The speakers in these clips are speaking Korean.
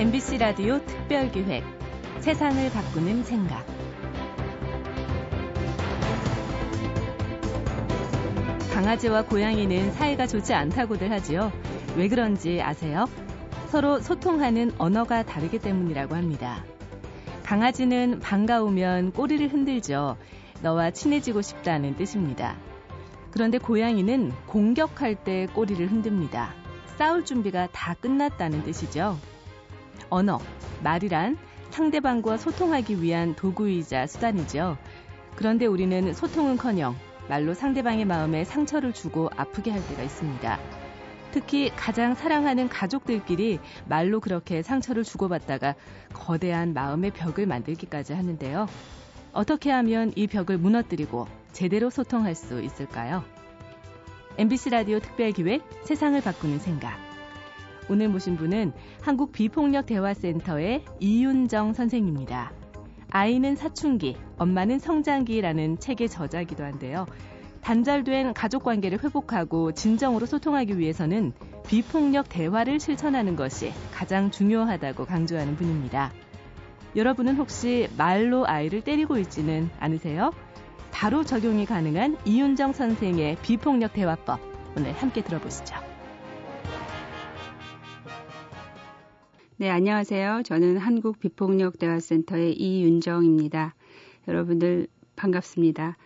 MBC 라디오 특별기획 세상을 바꾸는 생각 강아지와 고양이는 사이가 좋지 않다고들 하지요. 왜 그런지 아세요? 서로 소통하는 언어가 다르기 때문이라고 합니다. 강아지는 반가우면 꼬리를 흔들죠. 너와 친해지고 싶다는 뜻입니다. 그런데 고양이는 공격할 때 꼬리를 흔듭니다. 싸울 준비가 다 끝났다는 뜻이죠. 언어, 말이란 상대방과 소통하기 위한 도구이자 수단이죠. 그런데 우리는 소통은커녕 말로 상대방의 마음에 상처를 주고 아프게 할 때가 있습니다. 특히 가장 사랑하는 가족들끼리 말로 그렇게 상처를 주고받다가 거대한 마음의 벽을 만들기까지 하는데요. 어떻게 하면 이 벽을 무너뜨리고 제대로 소통할 수 있을까요? MBC 라디오 특별기획 세상을 바꾸는 생각. 오늘 모신 분은 한국 비폭력 대화센터의 이윤정 선생입니다. 아이는 사춘기, 엄마는 성장기라는 책의 저자기도 한데요. 단절된 가족 관계를 회복하고 진정으로 소통하기 위해서는 비폭력 대화를 실천하는 것이 가장 중요하다고 강조하는 분입니다. 여러분은 혹시 말로 아이를 때리고 있지는 않으세요? 바로 적용이 가능한 이윤정 선생의 비폭력 대화법 오늘 함께 들어보시죠. 네, 안녕하세요. 저는 한국 비폭력 대화센터의 이윤정입니다. 여러분들 반갑습니다.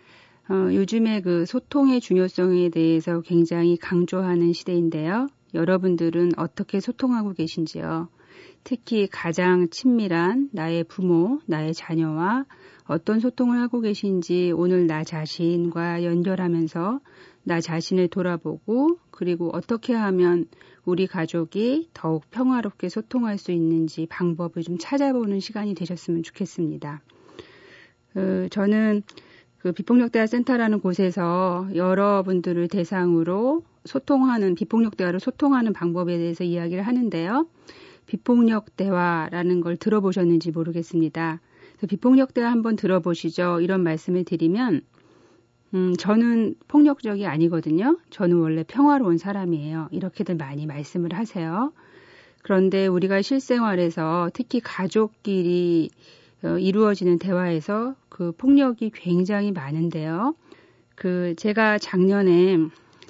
어, 요즘에 그 소통의 중요성에 대해서 굉장히 강조하는 시대인데요. 여러분들은 어떻게 소통하고 계신지요? 특히 가장 친밀한 나의 부모, 나의 자녀와 어떤 소통을 하고 계신지 오늘 나 자신과 연결하면서 나 자신을 돌아보고 그리고 어떻게 하면 우리 가족이 더욱 평화롭게 소통할 수 있는지 방법을 좀 찾아보는 시간이 되셨으면 좋겠습니다. 어, 저는 그 비폭력 대화 센터라는 곳에서 여러분들을 대상으로 소통하는 비폭력 대화를 소통하는 방법에 대해서 이야기를 하는데요. 비폭력 대화라는 걸 들어보셨는지 모르겠습니다. 비폭력 대화 한번 들어보시죠. 이런 말씀을 드리면 음, 저는 폭력적이 아니거든요. 저는 원래 평화로운 사람이에요. 이렇게들 많이 말씀을 하세요. 그런데 우리가 실생활에서 특히 가족끼리 어, 이루어지는 대화에서 그 폭력이 굉장히 많은데요. 그 제가 작년에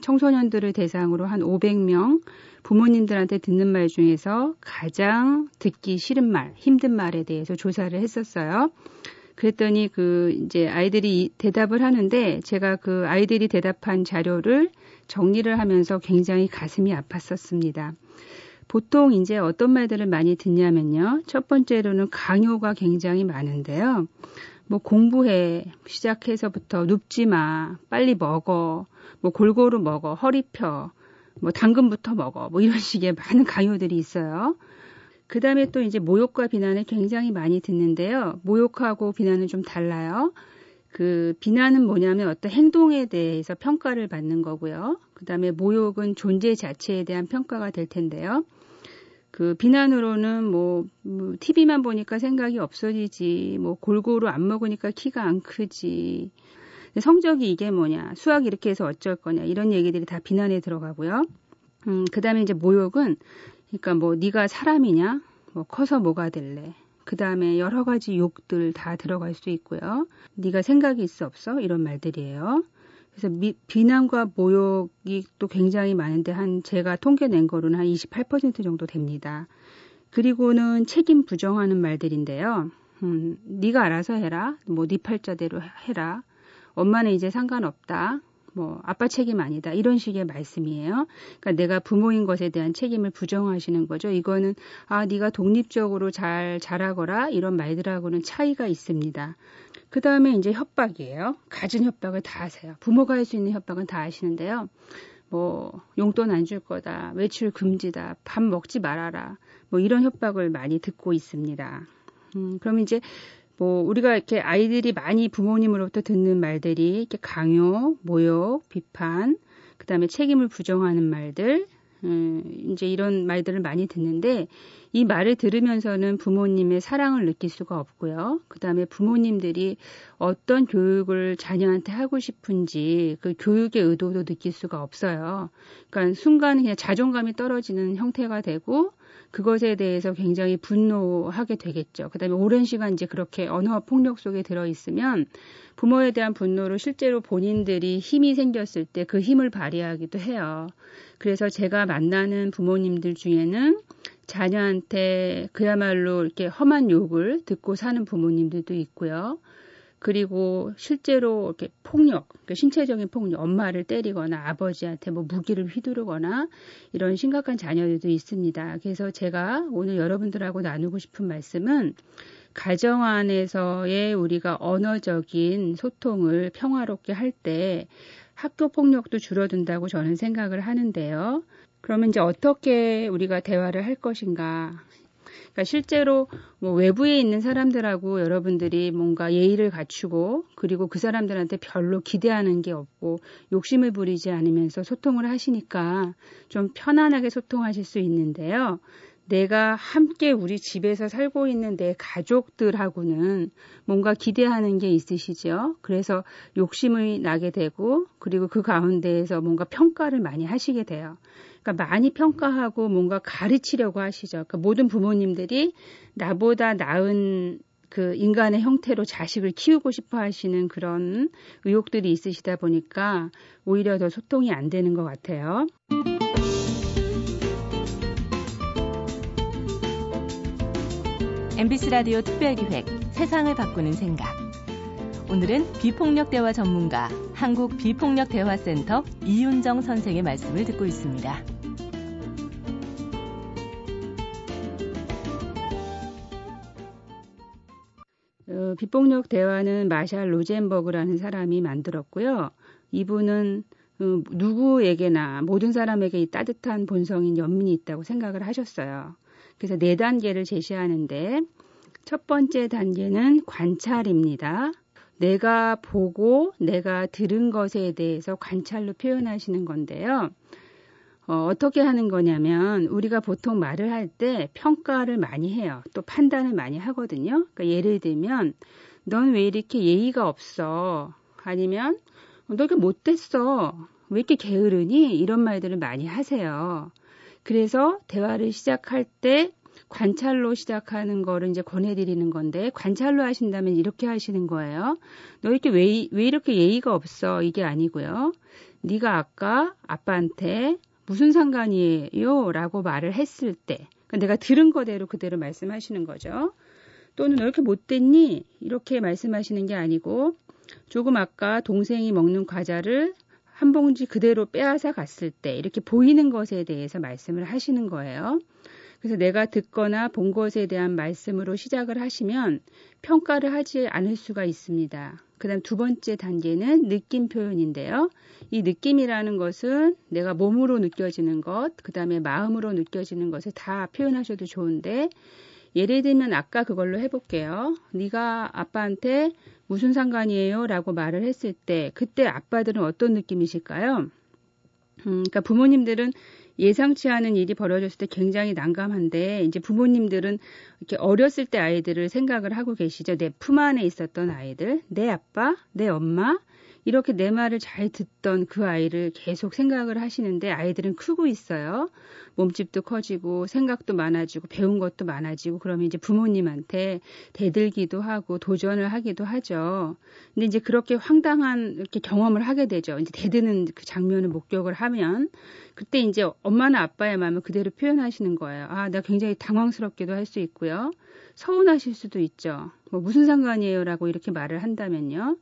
청소년들을 대상으로 한 500명 부모님들한테 듣는 말 중에서 가장 듣기 싫은 말, 힘든 말에 대해서 조사를 했었어요. 그랬더니 그 이제 아이들이 대답을 하는데 제가 그 아이들이 대답한 자료를 정리를 하면서 굉장히 가슴이 아팠었습니다. 보통 이제 어떤 말들을 많이 듣냐면요. 첫 번째로는 강요가 굉장히 많은데요. 뭐 공부해 시작해서부터 눕지 마, 빨리 먹어, 뭐 골고루 먹어, 허리 펴, 뭐 당근부터 먹어, 뭐 이런 식의 많은 강요들이 있어요. 그 다음에 또 이제 모욕과 비난을 굉장히 많이 듣는데요. 모욕하고 비난은 좀 달라요. 그 비난은 뭐냐면 어떤 행동에 대해서 평가를 받는 거고요. 그 다음에 모욕은 존재 자체에 대한 평가가 될 텐데요. 그 비난으로는 뭐, 뭐 TV만 보니까 생각이 없어지지, 뭐 골고루 안 먹으니까 키가 안 크지. 성적이 이게 뭐냐, 수학 이렇게 해서 어쩔 거냐 이런 얘기들이 다 비난에 들어가고요. 음, 그다음에 이제 모욕은 그러니까 뭐 네가 사람이냐, 뭐 커서 뭐가 될래. 그 다음에 여러 가지 욕들 다 들어갈 수 있고요. 네가 생각이 있어 없어 이런 말들이에요. 그래서 미, 비난과 모욕이 또 굉장히 많은데 한 제가 통계 낸 거로는 한 28% 정도 됩니다. 그리고는 책임 부정하는 말들인데요. 음, 네가 알아서 해라. 뭐 네 팔자대로 해라. 엄마는 이제 상관없다. 뭐 아빠 책임 아니다 이런 식의 말씀이에요. 그러니까 내가 부모인 것에 대한 책임을 부정하시는 거죠. 이거는 아 네가 독립적으로 잘 자라거라 이런 말들하고는 차이가 있습니다. 그 다음에 이제 협박이에요. 가진 협박을 다 하세요. 부모가 할 수 있는 협박은 다 하시는데요. 뭐 용돈 안 줄 거다, 외출 금지다, 밥 먹지 말아라, 뭐 이런 협박을 많이 듣고 있습니다. 음, 그럼 이제 뭐 우리가 이렇게 아이들이 많이 부모님으로부터 듣는 말들이 이렇게 강요, 모욕, 비판, 그다음에 책임을 부정하는 말들, 음, 이제 이런 말들을 많이 듣는데 이 말을 들으면서는 부모님의 사랑을 느낄 수가 없고요. 그 다음에 부모님들이 어떤 교육을 자녀한테 하고 싶은지 그 교육의 의도도 느낄 수가 없어요. 그러니까 순간 그냥 자존감이 떨어지는 형태가 되고 그것에 대해서 굉장히 분노하게 되겠죠. 그 다음에 오랜 시간 이제 그렇게 언어 폭력 속에 들어 있으면 부모에 대한 분노로 실제로 본인들이 힘이 생겼을 때 그 힘을 발휘하기도 해요. 그래서 제가 만나는 부모님들 중에는 자녀한테 그야말로 이렇게 험한 욕을 듣고 사는 부모님들도 있고요. 그리고 실제로 이렇게 폭력, 그러니까 신체적인 폭력, 엄마를 때리거나 아버지한테 뭐 무기를 휘두르거나 이런 심각한 자녀들도 있습니다. 그래서 제가 오늘 여러분들하고 나누고 싶은 말씀은 가정 안에서의 우리가 언어적인 소통을 평화롭게 할 때 학교 폭력도 줄어든다고 저는 생각을 하는데요. 그러면 이제 어떻게 우리가 대화를 할 것인가? 그러니까 실제로 뭐 외부에 있는 사람들하고 여러분들이 뭔가 예의를 갖추고 그리고 그 사람들한테 별로 기대하는 게 없고 욕심을 부리지 않으면서 소통을 하시니까 좀 편안하게 소통하실 수 있는데요. 내가 함께 우리 집에서 살고 있는 내 가족들하고는 뭔가 기대하는 게 있으시죠. 그래서 욕심이 나게 되고 그리고 그 가운데에서 뭔가 평가를 많이 하시게 돼요. 그러니까 많이 평가하고 뭔가 가르치려고 하시죠. 그러니까 모든 부모님들이 나보다 나은 그 인간의 형태로 자식을 키우고 싶어 하시는 그런 의욕들이 있으시다 보니까 오히려 더 소통이 안 되는 것 같아요. MBC 라디오 특별기획 세상을 바꾸는 생각. 오늘은 비폭력 대화 전문가 한국 비폭력 대화 센터 이윤정 선생의 말씀을 듣고 있습니다. 어, 비폭력 대화는 마샬 로젠버그라는 사람이 만들었고요. 이분은 어, 누구에게나 모든 사람에게 이 따뜻한 본성인 연민이 있다고 생각을 하셨어요. 그래서 네 단계를 제시하는데 첫 번째 단계는 관찰입니다. 내가 보고 내가 들은 것에 대해서 관찰로 표현하시는 건데요. 어, 어떻게 하는 거냐면 우리가 보통 말을 할 때 평가를 많이 해요. 또 판단을 많이 하거든요. 그러니까 예를 들면 넌 왜 이렇게 예의가 없어? 아니면 너 이렇게 못됐어? 왜 이렇게 게으르니? 이런 말들을 많이 하세요. 그래서 대화를 시작할 때 관찰로 시작하는 거를 이제 권해드리는 건데 관찰로 하신다면 이렇게 하시는 거예요. 너 이렇게 왜, 왜 이렇게 예의가 없어? 이게 아니고요. 네가 아까 아빠한테 무슨 상관이에요? 라고 말을 했을 때 그러니까 내가 들은 거대로 그대로 말씀하시는 거죠. 또는 너 이렇게 못됐니? 이렇게 말씀하시는 게 아니고 조금 아까 동생이 먹는 과자를 한 봉지 그대로 빼앗아 갔을 때 이렇게 보이는 것에 대해서 말씀을 하시는 거예요. 그래서 내가 듣거나 본 것에 대한 말씀으로 시작을 하시면 평가를 하지 않을 수가 있습니다. 그 다음 두 번째 단계는 느낌 표현인데요. 이 느낌이라는 것은 내가 몸으로 느껴지는 것, 그 다음에 마음으로 느껴지는 것을 다 표현하셔도 좋은데, 예를 들면 아까 그걸로 해볼게요. 네가 아빠한테 무슨 상관이에요? 라고 말을 했을 때, 그때 아빠들은 어떤 느낌이실까요? 음, 그러니까 부모님들은 예상치 않은 일이 벌어졌을 때 굉장히 난감한데 이제 부모님들은 이렇게 어렸을 때 아이들을 생각을 하고 계시죠. 내 품 안에 있었던 아이들, 내 아빠, 내 엄마, 이렇게 내 말을 잘 듣던 그 아이를 계속 생각을 하시는데 아이들은 크고 있어요. 몸집도 커지고 생각도 많아지고 배운 것도 많아지고 그러면 이제 부모님한테 대들기도 하고 도전을 하기도 하죠. 근데 이제 그렇게 황당한 이렇게 경험을 하게 되죠. 이제 대드는 그 장면을 목격을 하면 그때 이제 엄마나 아빠의 마음을 그대로 표현하시는 거예요. 아, 나 굉장히 당황스럽기도 할 수 있고요. 서운하실 수도 있죠. 뭐 무슨 상관이에요라고 이렇게 말을 한다면요.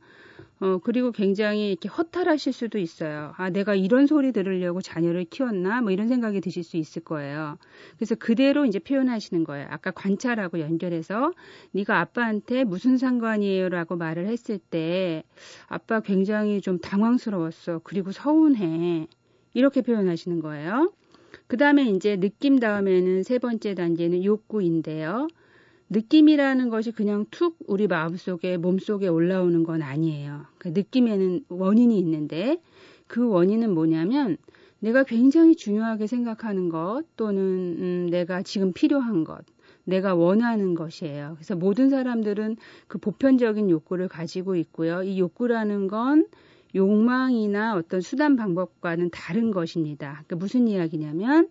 어, 그리고 굉장히 이렇게 허탈하실 수도 있어요. 아, 내가 이런 소리 들으려고 자녀를 키웠나? 뭐 이런 생각이 드실 수 있을 거예요. 그래서 그대로 이제 표현하시는 거예요. 아까 관찰하고 연결해서 네가 아빠한테 무슨 상관이에요라고 말을 했을 때 아빠 굉장히 좀 당황스러웠어. 그리고 서운해. 이렇게 표현하시는 거예요. 그 다음에 이제 느낌 다음에는 세 번째 단계는 욕구인데요. 느낌이라는 것이 그냥 툭 우리 마음속에 몸속에 올라오는 건 아니에요. 그 느낌에는 원인이 있는데 그 원인은 뭐냐면 내가 굉장히 중요하게 생각하는 것 또는 음, 내가 지금 필요한 것 내가 원하는 것이에요. 그래서 모든 사람들은 그 보편적인 욕구를 가지고 있고요. 이 욕구라는 건 욕망이나 어떤 수단 방법과는 다른 것입니다. 그러니까 무슨 이야기냐면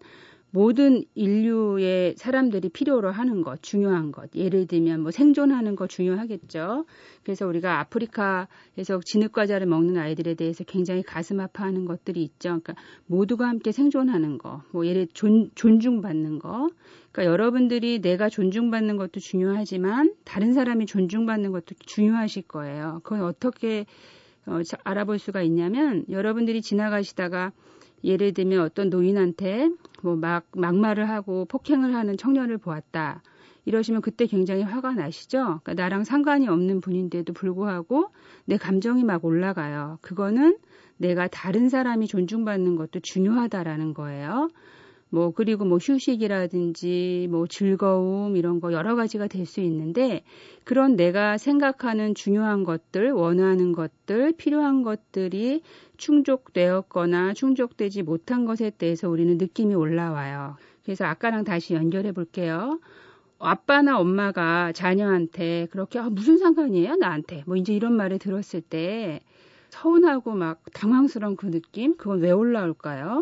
모든 인류의 사람들이 필요로 하는 것, 중요한 것. 예를 들면 뭐 생존하는 거 중요하겠죠. 그래서 우리가 아프리카에서 진흙과자를 먹는 아이들에 대해서 굉장히 가슴 아파하는 것들이 있죠. 그러니까 모두가 함께 생존하는 거, 뭐 예를 존, 존중받는 거. 그러니까 여러분들이 내가 존중받는 것도 중요하지만 다른 사람이 존중받는 것도 중요하실 거예요. 그건 어떻게 어, 알아볼 수가 있냐면 여러분들이 지나가시다가 예를 들면 어떤 노인한테 뭐 막 막말을 하고 폭행을 하는 청년을 보았다. 이러시면 그때 굉장히 화가 나시죠? 그러니까 나랑 상관이 없는 분인데도 불구하고 내 감정이 막 올라가요. 그거는 내가 다른 사람이 존중받는 것도 중요하다라는 거예요. 뭐 그리고 뭐 휴식이라든지 뭐 즐거움 이런 거 여러 가지가 될 수 있는데 그런 내가 생각하는 중요한 것들, 원하는 것들, 필요한 것들이 충족되었거나 충족되지 못한 것에 대해서 우리는 느낌이 올라와요. 그래서 아까랑 다시 연결해 볼게요. 아빠나 엄마가 자녀한테 그렇게 아, 무슨 상관이에요 나한테 뭐 이제 이런 말을 들었을 때 서운하고 막 당황스러운 그 느낌 그건 왜 올라올까요?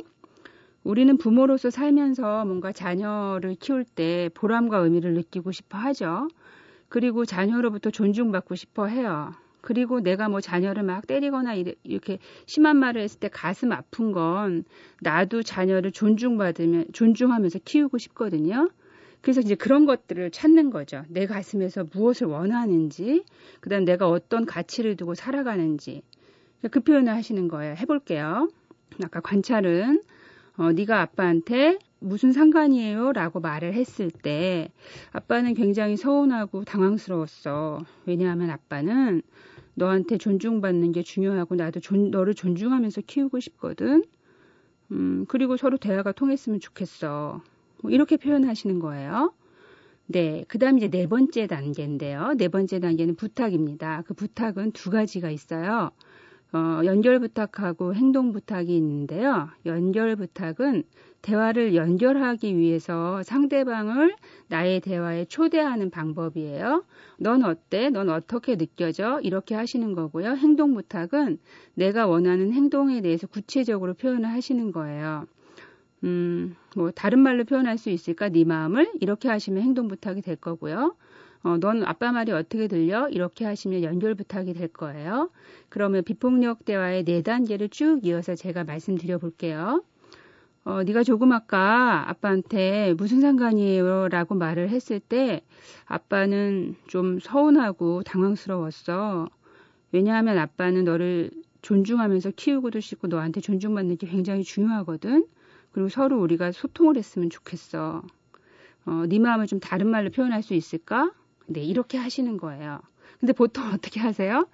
우리는 부모로서 살면서 뭔가 자녀를 키울 때 보람과 의미를 느끼고 싶어 하죠. 그리고 자녀로부터 존중받고 싶어 해요. 그리고 내가 뭐 자녀를 막 때리거나 이렇게 심한 말을 했을 때 가슴 아픈 건 나도 자녀를 존중받으면 존중하면서 키우고 싶거든요. 그래서 이제 그런 것들을 찾는 거죠. 내 가슴에서 무엇을 원하는지, 그다음 내가 어떤 가치를 두고 살아가는지 그 표현을 하시는 거예요. 해볼게요. 아까 관찰은 어, 네가 아빠한테 무슨 상관이에요? 라고 말을 했을 때 아빠는 굉장히 서운하고 당황스러웠어. 왜냐하면 아빠는 너한테 존중받는 게 중요하고 나도 존, 너를 존중하면서 키우고 싶거든. 음, 그리고 서로 대화가 통했으면 좋겠어. 뭐 이렇게 표현하시는 거예요. 네. 그 다음 이제 네 번째 단계인데요. 네 번째 단계는 부탁입니다. 그 부탁은 두 가지가 있어요. 어, 연결 부탁하고 행동 부탁이 있는데요. 연결 부탁은 대화를 연결하기 위해서 상대방을 나의 대화에 초대하는 방법이에요. 넌 어때? 넌 어떻게 느껴져? 이렇게 하시는 거고요. 행동 부탁은 내가 원하는 행동에 대해서 구체적으로 표현을 하시는 거예요. 음, 뭐 다른 말로 표현할 수 있을까? 네 마음을 이렇게 하시면 행동 부탁이 될 거고요. 어, 넌 아빠 말이 어떻게 들려? 이렇게 하시면 연결 부탁이 될 거예요. 그러면 비폭력 대화의 네 단계를 쭉 이어서 제가 말씀드려 볼게요. 어, 네가 조금 아까 아빠한테 무슨 상관이에요? 라고 말을 했을 때 아빠는 좀 서운하고 당황스러웠어. 왜냐하면 아빠는 너를 존중하면서 키우고도 싶고 너한테 존중받는 게 굉장히 중요하거든. 그리고 서로 우리가 소통을 했으면 좋겠어. 어, 네 마음을 좀 다른 말로 표현할 수 있을까? 네, 이렇게 하시는 거예요. 근데 보통 어떻게 하세요?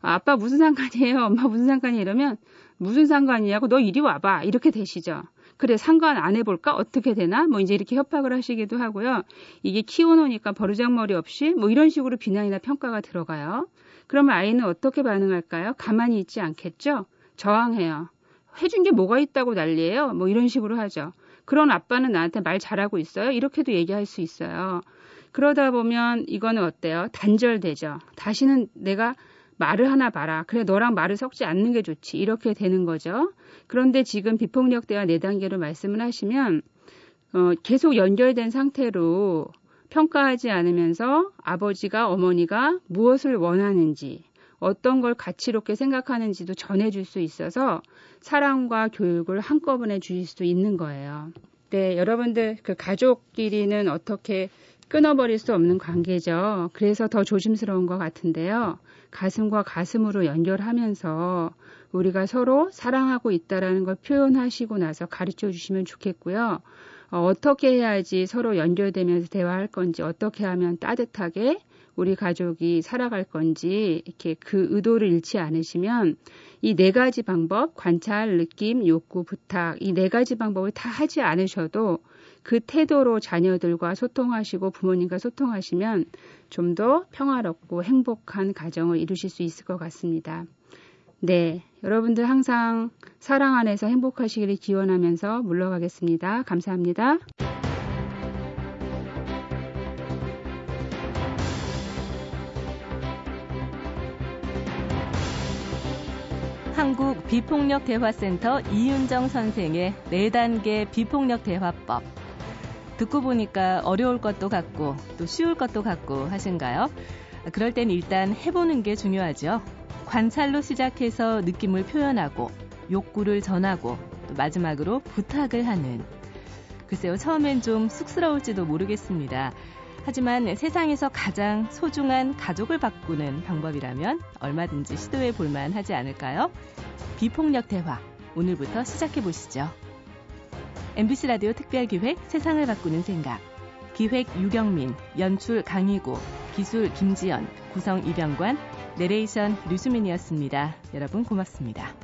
아, 아빠 무슨 상관이에요? 엄마 무슨 상관이 이러면 무슨 상관이냐고 너 이리 와봐. 이렇게 되시죠. 그래 상관 안 해볼까? 어떻게 되나? 뭐 이제 이렇게 협박을 하시기도 하고요. 이게 키워놓으니까 버르장머리 없이 뭐 이런 식으로 비난이나 평가가 들어가요. 그러면 아이는 어떻게 반응할까요? 가만히 있지 않겠죠? 저항해요. 해준 게 뭐가 있다고 난리예요? 뭐 이런 식으로 하죠. 그런 아빠는 나한테 말 잘하고 있어요? 이렇게도 얘기할 수 있어요 그러다 보면 이거는 어때요? 단절되죠. 다시는 내가 말을 하나 봐라. 그래, 너랑 말을 섞지 않는 게 좋지. 이렇게 되는 거죠. 그런데 지금 비폭력 대화 4단계로 말씀을 하시면, 어, 계속 연결된 상태로 평가하지 않으면서 아버지가 어머니가 무엇을 원하는지, 어떤 걸 가치롭게 생각하는지도 전해줄 수 있어서 사랑과 교육을 한꺼번에 주실 수 있는 거예요. 네, 여러분들 그 가족끼리는 어떻게 끊어버릴 수 없는 관계죠. 그래서 더 조심스러운 것 같은데요. 가슴과 가슴으로 연결하면서 우리가 서로 사랑하고 있다라는 걸 표현하시고 나서 가르쳐 주시면 좋겠고요. 어, 떻게 해야지 서로 연결되면서 대화할 건지 어떻게 하면 따뜻하게 우리 가족이 살아갈 건지 이렇게 그 의도를 잃지 않으시면 이 네 가지 방법 관찰, 느낌, 욕구, 부탁 이 네 가지 방법을 다 하지 않으셔도 그 태도로 자녀들과 소통하시고 부모님과 소통하시면 좀 더 평화롭고 행복한 가정을 이루실 수 있을 것 같습니다. 네. 여러분들 항상 사랑 안에서 행복하시기를 기원하면서 물러가겠습니다. 감사합니다. 한국 비폭력 대화센터 이윤정 선생의 4단계 비폭력 대화법 듣고 보니까 어려울 것도 같고 또 쉬울 것도 같고 하신가요? 그럴 땐 일단 해보는 게 중요하죠. 관찰로 시작해서 느낌을 표현하고 욕구를 전하고 또 마지막으로 부탁을 하는. 글쎄요, 처음엔 좀 쑥스러울지도 모르겠습니다. 하지만 세상에서 가장 소중한 가족을 바꾸는 방법이라면 얼마든지 시도해 볼만 하지 않을까요? 비폭력 대화. 오늘부터 시작해 보시죠. MBC 라디오 특별기획 세상을 바꾸는 생각. 기획 유경민, 연출 강희구, 기술 김지연, 구성 이병관, 내레이션 류수민이었습니다. 여러분 고맙습니다.